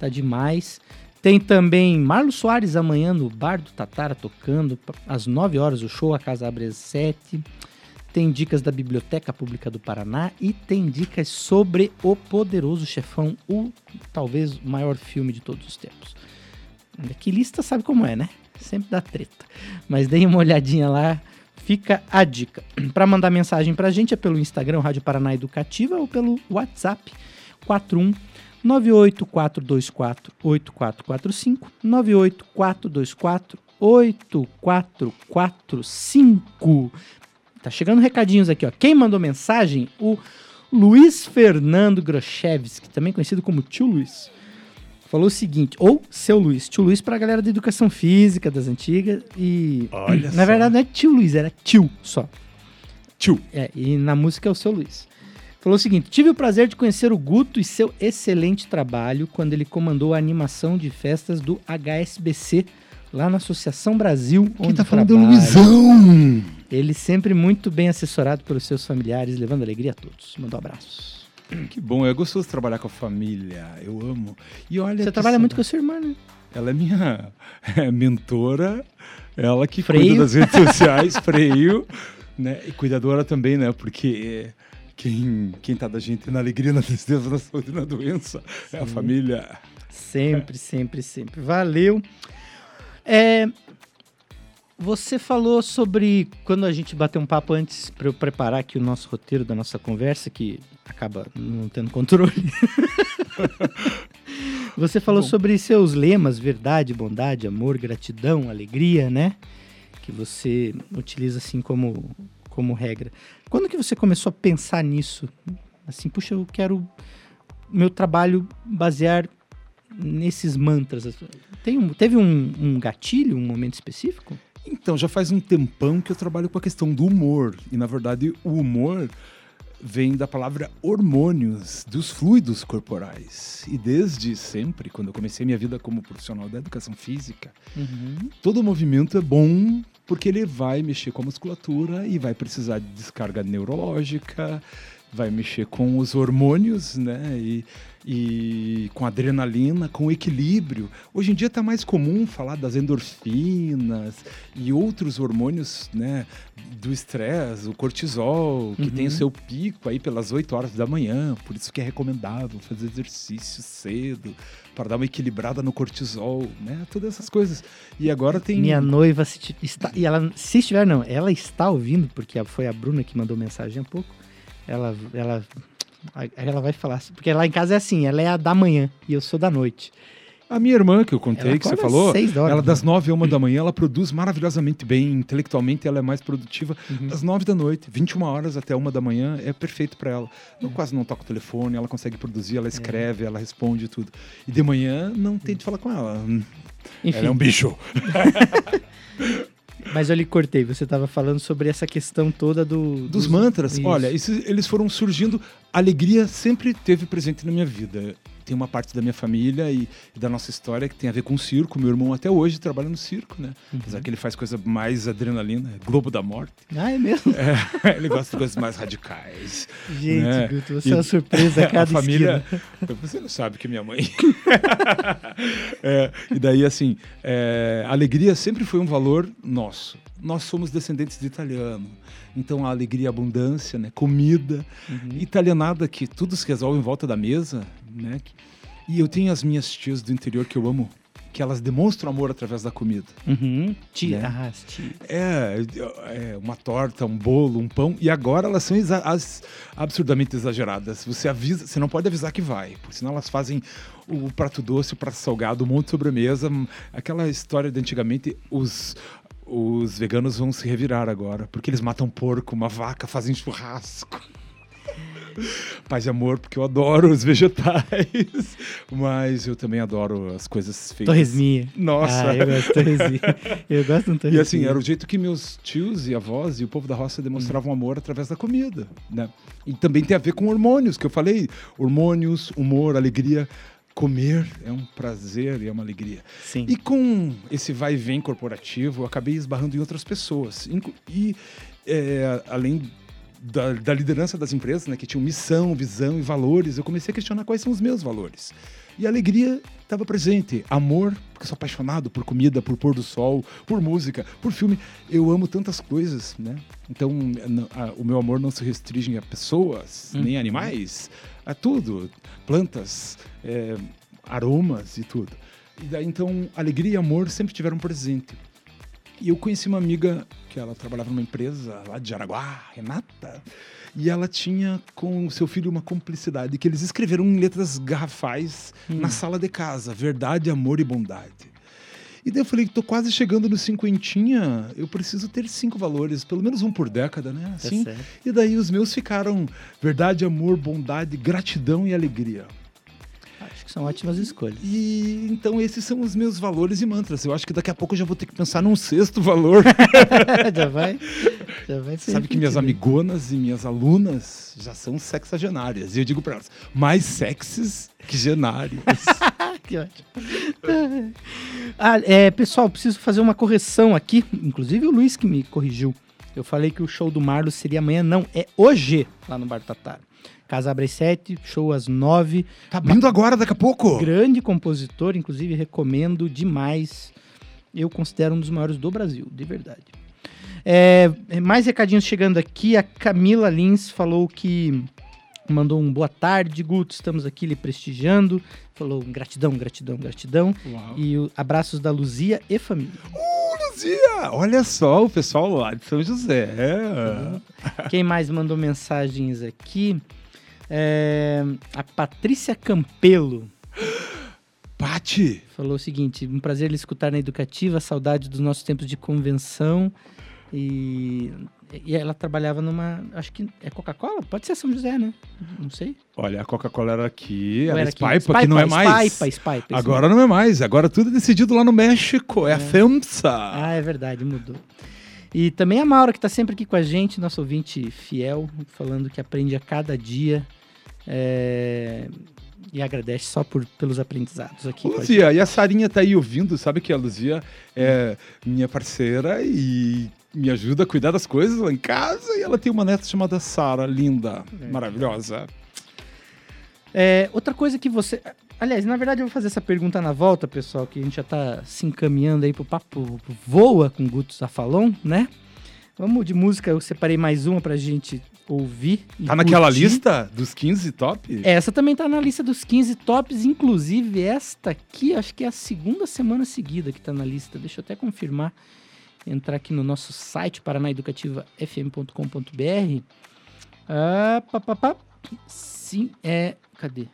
tá demais. Tem também Marlos Soares amanhã no Bar do Tatara tocando, às 9 horas o show, a Casa abre às 7. Tem dicas da Biblioteca Pública do Paraná e tem dicas sobre O Poderoso Chefão, o talvez o maior filme de todos os tempos. Que lista sabe como é, né? Sempre dá treta. Mas deem uma olhadinha lá, fica a dica. (clears throat) Para mandar mensagem pra gente é pelo Instagram Rádio Paraná Educativa ou pelo WhatsApp 41 98424 8445 98424 8445. Tá chegando recadinhos aqui, ó. Quem mandou mensagem? O Luiz Fernando Grochevski, também conhecido como Tio Luiz. Falou o seguinte, ou seu Luiz, tio Luiz pra galera da educação física das antigas e Olha na só. verdade não é tio Luiz, era tio só. Tio. É, e na música é o seu Luiz. Falou o seguinte: tive o prazer de conhecer o Guto e seu excelente trabalho quando ele comandou a animação de festas do HSBC lá na Associação Brasil. Quem onde tá falando é o trabalha. Luizão. Ele sempre muito bem assessorado pelos seus familiares, levando alegria a todos. Mandou abraços. Que bom, é gostoso trabalhar com a família. Eu amo. E olha Você trabalha muito com a sua irmã, né? Ela é minha (laughs) é, mentora, ela que Freio. cuida das redes sociais, freio, né? E cuidadora também, né? Porque quem, quem tá da gente na alegria, na tristeza, na saúde na doença é a Sim. família. Sempre, sempre, sempre. Valeu. É, você falou sobre quando a gente bateu um papo antes para eu preparar aqui o nosso roteiro da nossa conversa, que acaba não tendo controle. (laughs) você falou Bom. sobre seus lemas, verdade, bondade, amor, gratidão, alegria, né? Que você utiliza assim como, como regra. Quando que você começou a pensar nisso? Assim, puxa, eu quero meu trabalho basear nesses mantras. Tem um, teve um, um gatilho, um momento específico? Então, já faz um tempão que eu trabalho com a questão do humor. E, na verdade, o humor vem da palavra hormônios, dos fluidos corporais. E desde sempre, quando eu comecei minha vida como profissional da educação física, todo movimento é bom porque ele vai mexer com a musculatura e vai precisar de descarga neurológica, vai mexer com os hormônios, né? E, e com adrenalina, com equilíbrio. Hoje em dia está mais comum falar das endorfinas e outros hormônios, né? Do estresse, o cortisol, que Uhum. tem o seu pico aí pelas 8 horas da manhã, por isso que é recomendável fazer exercício cedo, para dar uma equilibrada no cortisol, né? Todas essas coisas. E agora tem. Minha noiva se, está, e ela se estiver não, ela está ouvindo porque foi a Bruna que mandou mensagem há pouco. Ela ela ela vai falar, porque lá em casa é assim, ela é a da manhã e eu sou da noite. A minha irmã, que eu contei, que você falou, horas, ela né? das nove a uma da manhã, ela produz maravilhosamente bem, intelectualmente ela é mais produtiva. Uhum. Das nove da noite, 21 horas até uma da manhã, é perfeito para ela. Eu Uhum. quase não toco o telefone, ela consegue produzir, É. ela escreve, ela responde tudo. E de manhã, não tem de falar com ela. Hum, Enfim, Ela é um bicho. (laughs) mas eu lhe cortei, você estava falando sobre essa questão toda do Dos mantras, isso. olha, esses- eles foram surgindo. A alegria sempre teve presente na minha vida. Tem uma parte da minha família e, e da nossa história que tem a ver com o circo. Meu irmão até hoje trabalha no circo, né? Apesar que ele faz coisa mais adrenalina, é Globo da Morte. Ah, é mesmo? (laughs) É, ele gosta de coisas mais radicais. Gente, né? Guto, você E é uma surpresa a (laughs) cada a família. esquina. (laughs) Você não sabe que minha mãe. É, e daí, assim, é, a alegria sempre foi um valor nosso. Nós somos descendentes de italiano. Então, a alegria, a abundância, né? comida, italianada que tudo se resolve em volta da mesa. Né? E eu tenho as minhas tias do interior que eu amo, que elas demonstram amor através da comida. Uhum. Tia. Né? Ah, as tias. É, é, uma torta, um bolo, um pão. E agora elas são exa- as- absurdamente exageradas. Você avisa, você não pode avisar que vai, porque senão elas fazem o prato doce, o prato salgado, um monte de sobremesa. hum, Aquela história de antigamente, os, os veganos vão se revirar agora, porque eles matam porco, uma vaca, fazem churrasco. Paz e amor, porque eu adoro os vegetais, mas eu também adoro as coisas feitas. Torresminha. Nossa. Ah, eu gosto de torresminha. eu gosto de um E torresminha. assim, era o jeito que meus tios e avós e o povo da roça demonstravam amor através da comida, né? E também tem a ver com hormônios, que eu falei. Hormônios, humor, alegria. Comer é um prazer e é uma alegria. Sim. E com esse vai e vem corporativo, eu acabei esbarrando em outras pessoas. E é, além da, da liderança das empresas, né, que tinham missão, visão e valores, eu comecei a questionar quais são os meus valores. E a alegria estava presente. Amor, porque sou apaixonado por comida, por pôr do sol, por música, por filme. Eu amo tantas coisas, né? Então, n- a- o meu amor não se restringe a pessoas, nem a animais, a tudo. Plantas, é, aromas e tudo. E daí, então, alegria e amor sempre tiveram presente. E eu conheci uma amiga que ela trabalhava numa empresa lá de Jaraguá, Renata, e ela tinha com o seu filho uma cumplicidade que eles escreveram em letras garrafais na sala de casa, verdade, amor e bondade. E daí eu falei, tô quase chegando no cinquentinha, eu preciso ter cinco valores, pelo menos um por década, né? Tá Assim. certo. e daí os meus ficaram verdade, amor, bondade, gratidão e alegria. São ótimas escolhas. E então esses são os meus valores e mantras. Eu acho que daqui a pouco eu já vou ter que pensar num sexto valor. (laughs) já vai. Já vai Sabe que minhas amigonas e minhas alunas já são sexagenárias. E eu digo para elas, mais sexys que genárias. (laughs) Que ótimo. Ah, é, pessoal, preciso fazer uma correção aqui. Inclusive o Luiz que me corrigiu. Eu falei que o show do Marlos seria amanhã. Não, é hoje, lá no Bar Tatara. Casa abre às 7, show às 9. tá abrindo agora, daqui a pouco. Grande compositor, inclusive recomendo demais. Eu considero um dos maiores do Brasil, de verdade. É, mais recadinhos chegando aqui. A Camila Lins falou que mandou um boa tarde, Guto. Estamos aqui lhe prestigiando. Falou gratidão, gratidão, gratidão. Uau. E o- abraços da Luzia e família. Luzia, olha só o pessoal lá de São José. Quem mais mandou mensagens aqui? É, a Patrícia Campelo. Pati, Falou o seguinte: um prazer lhe escutar na educativa, saudade dos nossos tempos de convenção. E, e ela trabalhava numa. Acho que é Coca-Cola? Pode ser São José, né? Não sei. olha, a Coca-Cola era aqui, Ou era era Spaipa, que não é mais. Spaipa, isso Agora não é mais, agora tudo é decidido lá no México, é, a FEMSA. Ah, é verdade, mudou. E também a Maura, que está sempre aqui com a gente, nosso ouvinte fiel, falando que aprende a cada dia. É, E agradece só por, pelos aprendizados aqui. Luzia, e a Sarinha tá aí ouvindo, sabe que a Luzia é minha parceira e me ajuda a cuidar das coisas lá em casa. E ela tem uma neta chamada Sara, linda, maravilhosa. É, outra coisa que você. Aliás, na verdade, eu vou fazer essa pergunta na volta, pessoal, que a gente já tá se encaminhando aí pro papo voa com Guto Zafalon, né? Vamos de música, eu separei mais uma pra gente ouvir. Tá naquela curtir. lista dos 15 top? Essa também tá na lista dos 15 tops, inclusive esta aqui, acho que é a segunda semana seguida que tá na lista. Deixa eu até confirmar. Entrar aqui no nosso site, paranaeducativafm.com.br. Ah, pá, pá, pá. Sim, é. Cadê?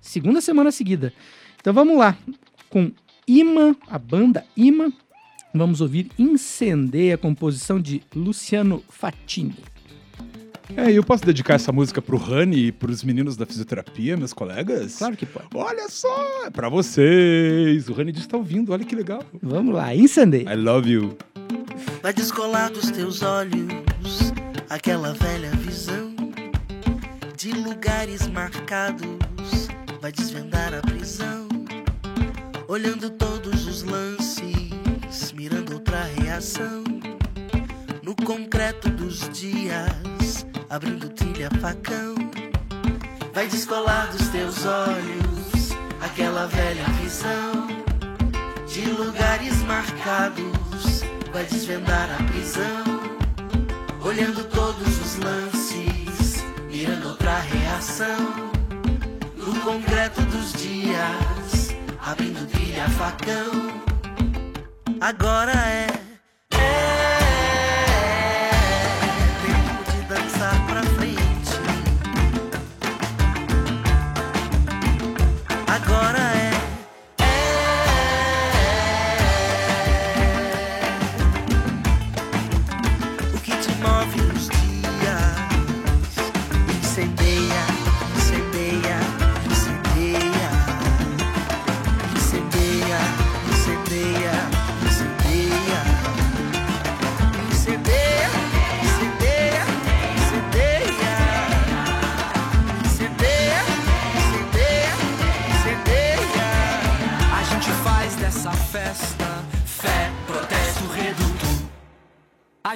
Segunda semana seguida. Então vamos lá. Com Ima, a banda Ima. Vamos ouvir Incendeia, a composição de Luciano Fatini. É, eu posso dedicar essa música pro Rani e pros meninos da fisioterapia, meus colegas? Claro que pode. Olha só, é pra vocês. O Rani está ouvindo, olha que legal. Vamos lá, Incendeia. I love you. Vai descolar dos teus olhos aquela velha visão de lugares marcados vai desvendar a prisão. Olhando todos os lances, mirando outra reação. No concreto dos dias, abrindo trilha facão. Vai descolar dos teus olhos aquela velha visão de lugares marcados. Vai desvendar a prisão, olhando todos os lances, mirando outra reação. No concreto dos dias, abrindo trilha facão. Agora é.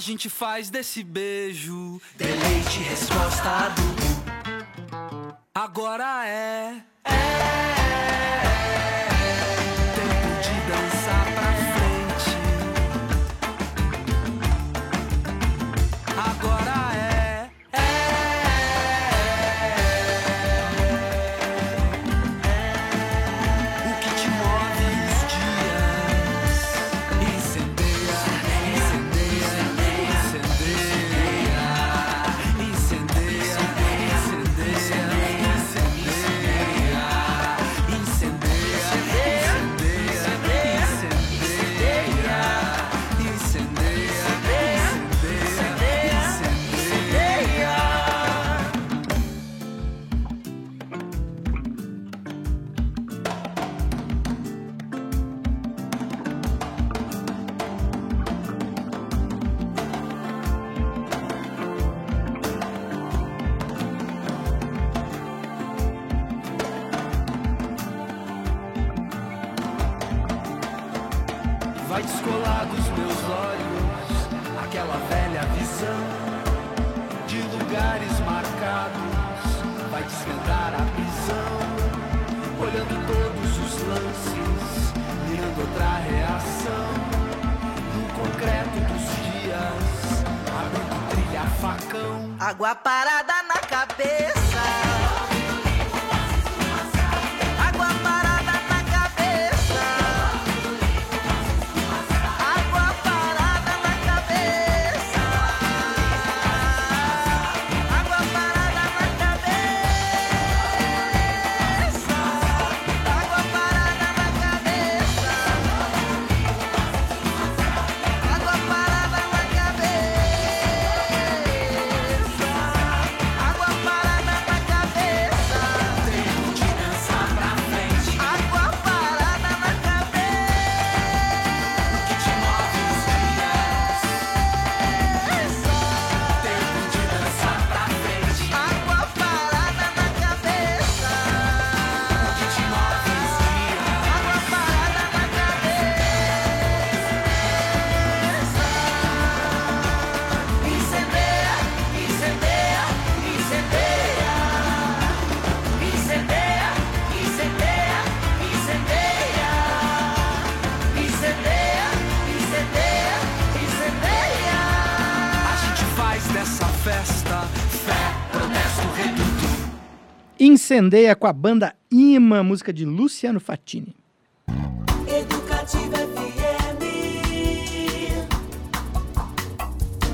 Gente faz desse beijo Deleite, resposta adulto. agora é. Incendeia com a banda Imã, música de Luciano Fatini. Educativa FM.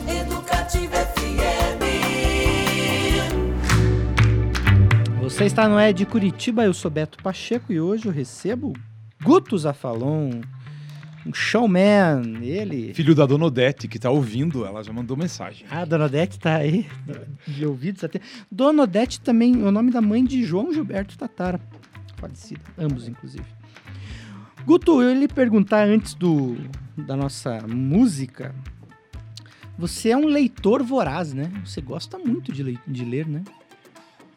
Educativa FM. Você está no É de Curitiba, eu sou Beto Pacheco e hoje eu recebo Guto Zafalon, um showman, ele... Filho da Dona Odete, que tá ouvindo, ela já mandou mensagem. Ah, Dona Odete tá aí, de ouvidos até. Dona Odete também, é o nome da mãe de João Gilberto Tatara, falecida, ambos inclusive. Guto, eu lhe perguntar antes do, da nossa música, você é um leitor voraz, né? Você gosta muito de, lei- de ler, né?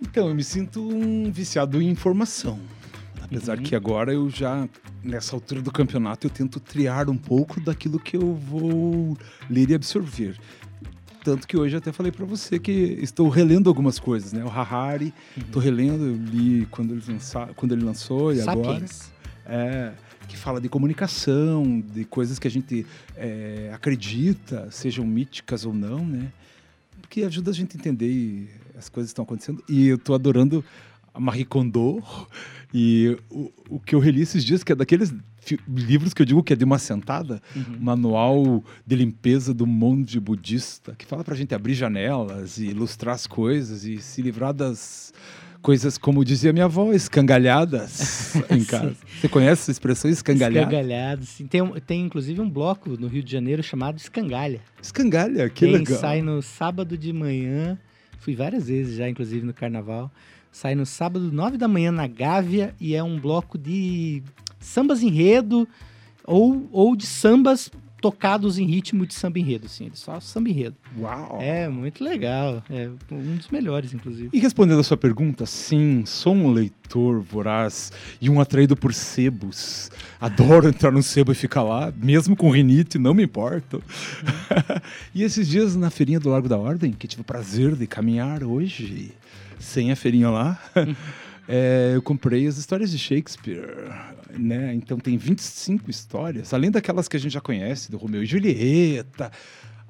Então, eu me sinto um viciado em informação. Apesar Uhum. que agora eu já, nessa altura do campeonato, eu tento triar um pouco daquilo que eu vou ler e absorver. Tanto que hoje até falei pra você que estou relendo algumas coisas, né? O Harari, estou relendo, eu li quando ele, lança, quando ele lançou e agora. Sapiens. É, que fala de comunicação, de coisas que a gente é, acredita, sejam míticas ou não, né? Porque ajuda a gente a entender as coisas que estão acontecendo. E eu tô adorando a Marie Kondo. E o, o que eu reli esses dias, que é daqueles livros que eu digo que é de uma sentada, manual de limpeza do monge budista, que fala pra gente abrir janelas e ilustrar as coisas e se livrar das coisas, como dizia minha avó, escangalhadas (laughs) em casa. Você conhece essa expressão escangalhada? Escangalhado, sim. Tem, tem inclusive um bloco no Rio de Janeiro chamado Escangalha. Escangalha, que tem, legal. sai no sábado de manhã. Fui várias vezes já, inclusive no carnaval. Sai no sábado, nove da manhã, na Gávea, e é um bloco de sambas enredo ou, ou de sambas tocados em ritmo de samba enredo, assim. Eles só samba enredo. Uau! É, muito legal. É um dos melhores, inclusive. E respondendo a sua pergunta, sim, sou um leitor voraz e um atraído por sebos. Adoro entrar num sebo e ficar lá, mesmo com rinite, não me importo. (laughs) e esses dias na feirinha do Largo da Ordem, que tive o prazer de caminhar hoje, sem a feirinha lá, (laughs) é, eu comprei as histórias de Shakespeare. Né? Então tem 25 histórias, além daquelas que a gente já conhece, do Romeu e Julieta,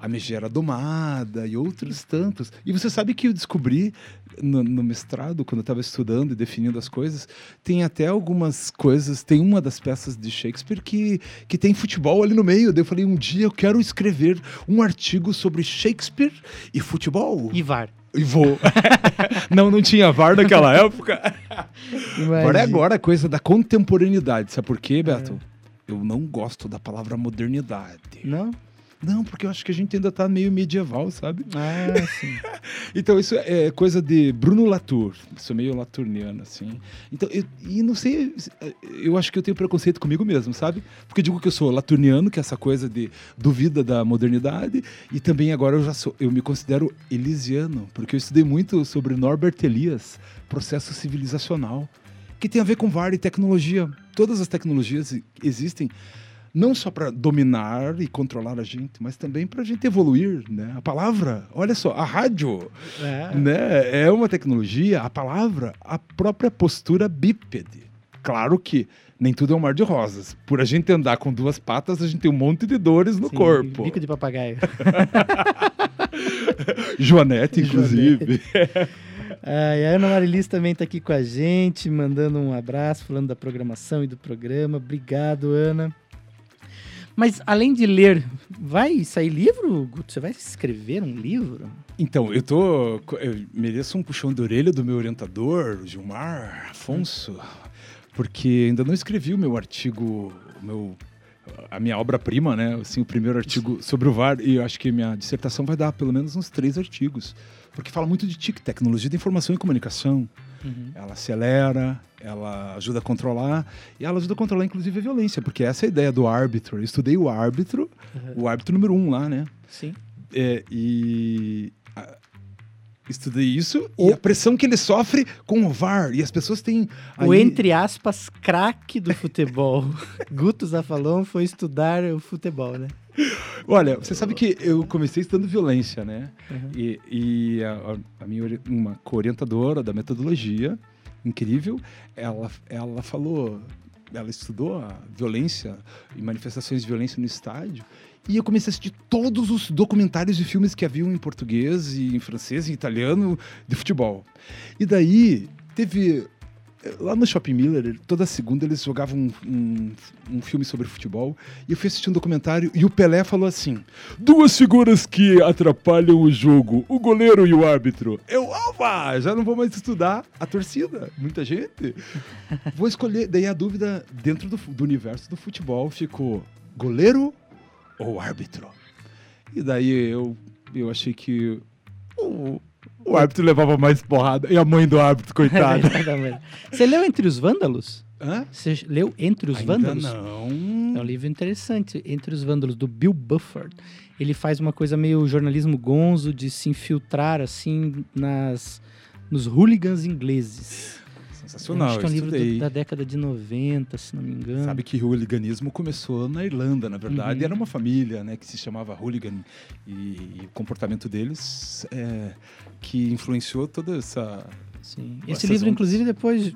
a Megera Domada e outros tantos. E você sabe que eu descobri no, no mestrado, quando eu estava estudando e definindo as coisas, tem até algumas coisas. Tem uma das peças de Shakespeare que, que tem futebol ali no meio. Daí eu falei: um dia eu quero escrever um artigo sobre Shakespeare e futebol. E VAR. E vou. (laughs) não, não tinha VAR naquela época. Agora é Imagina. agora a coisa da contemporaneidade. Sabe por quê, Beto? Eu não gosto da palavra modernidade. Não? Não, porque eu acho que a gente ainda tá meio medieval, sabe? Ah, sim. (laughs) Então, isso é coisa de Bruno Latour. Sou meio laturniano, assim. Então, eu, e não sei, eu acho que eu tenho preconceito comigo mesmo, sabe? Porque digo que eu sou laturniano, que é essa coisa de duvida da modernidade, e também agora eu já sou, eu me considero elisiano, porque eu estudei muito sobre Norbert Elias, processo civilizacional, que tem a ver com VAR e tecnologia. Todas as tecnologias existem não só para dominar e controlar a gente, mas também para a gente evoluir, né? A palavra, olha só, a rádio, É. né? É uma tecnologia, a palavra, a própria postura bípede. Claro que nem tudo é um mar de rosas. Por a gente andar com duas patas, a gente tem um monte de dores no Sim, corpo. Bico de papagaio. (laughs) Joanete, inclusive. Ah, (laughs) a Ana Marilis também está aqui com a gente, mandando um abraço, falando da programação e do programa. Obrigado, Ana. Mas além de ler, vai sair livro, Guto? Você vai escrever um livro? Então, eu tô. Eu mereço um puxão de orelha do meu orientador, Gilmar Afonso, porque ainda não escrevi o meu artigo, o meu, a minha obra-prima, né? Assim, o primeiro artigo sobre o VAR, e eu acho que minha dissertação vai dar pelo menos uns três artigos. Porque fala muito de TIC, tecnologia de informação e comunicação. Ela acelera, ela ajuda a controlar, e ela ajuda a controlar, inclusive, a violência, porque essa é a ideia do árbitro. Eu estudei o árbitro, o árbitro número um lá, né? Sim. É, e a- estudei isso e a pressão que ele sofre com o VAR. E as pessoas têm. O aí- entre aspas craque do futebol. (laughs) Guto Zafalon foi estudar o futebol, né? Olha, você sabe que eu comecei estudando violência, né? Uhum. E, e a, a minha uma co-orientadora da metodologia, incrível, ela, ela falou. Ela estudou a violência e manifestações de violência no estádio. E eu comecei a assistir todos os documentários e filmes que haviam em português e em francês e italiano de futebol. E daí teve. Lá no Shopping Miller, toda segunda eles jogavam um, um, um filme sobre futebol. E eu fui assistir um documentário e o Pelé falou assim: Duas figuras que atrapalham o jogo, o goleiro e o árbitro. Eu, opa, já não vou mais estudar a torcida. Muita gente. (laughs) Vou escolher. Daí a dúvida dentro do, do universo do futebol ficou: goleiro ou árbitro? E daí eu, eu achei que o, o árbitro levava mais porrada. E a mãe do árbitro, (laughs) coitada. Você leu Entre os Vândalos? Hã? Você leu Entre os Ainda Vândalos? não. É um livro interessante, Entre os Vândalos, do Bill Bufford. Ele faz uma coisa meio jornalismo gonzo de se infiltrar, assim, nas, nos hooligans ingleses. Sensacional, Acho que é um livro do- da década de 90, se não me engano. Sabe que o hooliganismo começou na Irlanda, na verdade. Uhum. Era uma família né, que se chamava hooligan. E, e o comportamento deles é, que influenciou toda essa... Sim. Esse livro, ondas. inclusive, depois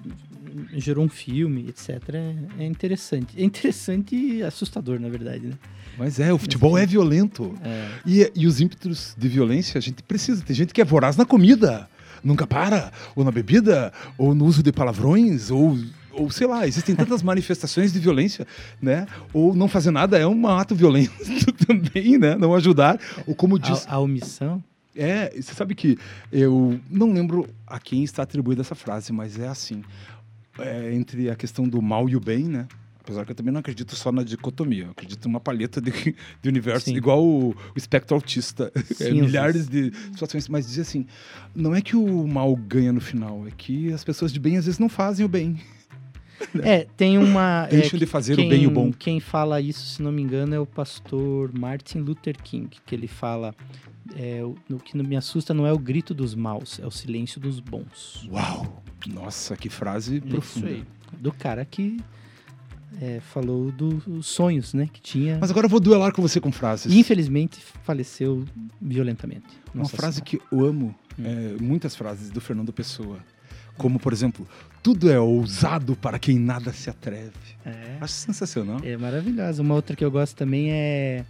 gerou um filme, etc. É, é interessante. É interessante e assustador, na verdade, né? Mas é, o futebol é violento. É. E, e os ímpetos de violência a gente precisa. Tem gente que é voraz na comida, nunca para, ou na bebida, ou no uso de palavrões, ou, ou sei lá, existem tantas manifestações de violência, né? Ou não fazer nada é um ato violento (laughs) também, né? Não ajudar. Ou como diz. A, a omissão. É, você sabe que eu não lembro a quem está atribuída essa frase, mas é assim. É, entre a questão do mal e o bem, né? Apesar que eu também não acredito só na dicotomia, eu acredito numa palheta de, (laughs) de universo, Sim. igual o, o espectro autista. (laughs) É, milhares de situações, mas diz assim: não é que o mal ganha no final, é que as pessoas de bem às vezes não fazem o bem. (laughs) É, tem uma. é, Deixam de fazer quem, o bem e o bom. Quem fala isso, se não me engano, é o pastor Martin Luther King, que ele fala. É, o o que me assusta não é o grito dos maus, é o silêncio dos bons. Uau! Nossa, que frase profunda. Isso aí. Do cara que é, falou dos sonhos, né? Que tinha. Mas agora eu vou duelar com você com frases. Infelizmente faleceu violentamente. Uma frase que eu amo, é, muitas frases do Fernando Pessoa. Como, por exemplo, tudo é ousado para quem nada se atreve. É, Acho sensacional. é maravilhosa. Uma outra que eu gosto também é.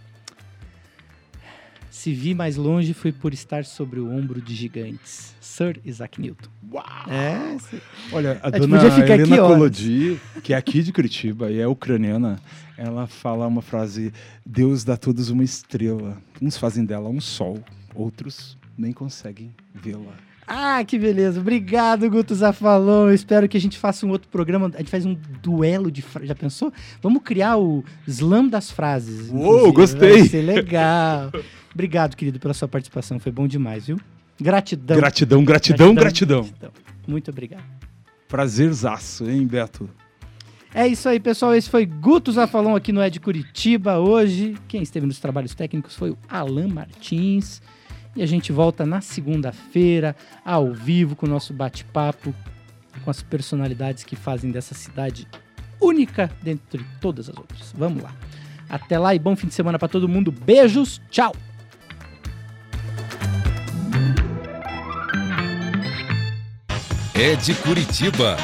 Se vi mais longe foi por estar sobre o ombro de gigantes. Sir Isaac Newton. Uau! É, esse- Olha, a A gente dona podia ficar Helena. Kolodi, que é aqui de Curitiba e é ucraniana, ela fala uma frase: Deus dá a todos uma estrela. Uns fazem dela um sol, outros nem conseguem vê-la. Ah, que beleza. Obrigado, Guto Zafalon. Eu espero que a gente faça um outro programa. A gente faz um duelo de frases. Já pensou? Vamos criar o slam das frases. Uou, inclusive. gostei. Vai ser legal. (laughs) Obrigado, querido, pela sua participação. Foi bom demais, viu? Gratidão. Gratidão, gratidão, gratidão. Muito obrigado. Prazerzaço, hein, Beto? É isso aí, pessoal. Esse foi Guto Zafalon aqui no Ed Curitiba hoje. Quem esteve nos trabalhos técnicos foi o Alan Martins. E a gente volta na segunda-feira, ao vivo, com o nosso bate-papo com as personalidades que fazem dessa cidade única dentre todas as outras. Vamos lá. Até lá e bom fim de semana para todo mundo. Beijos, tchau! É de Curitiba.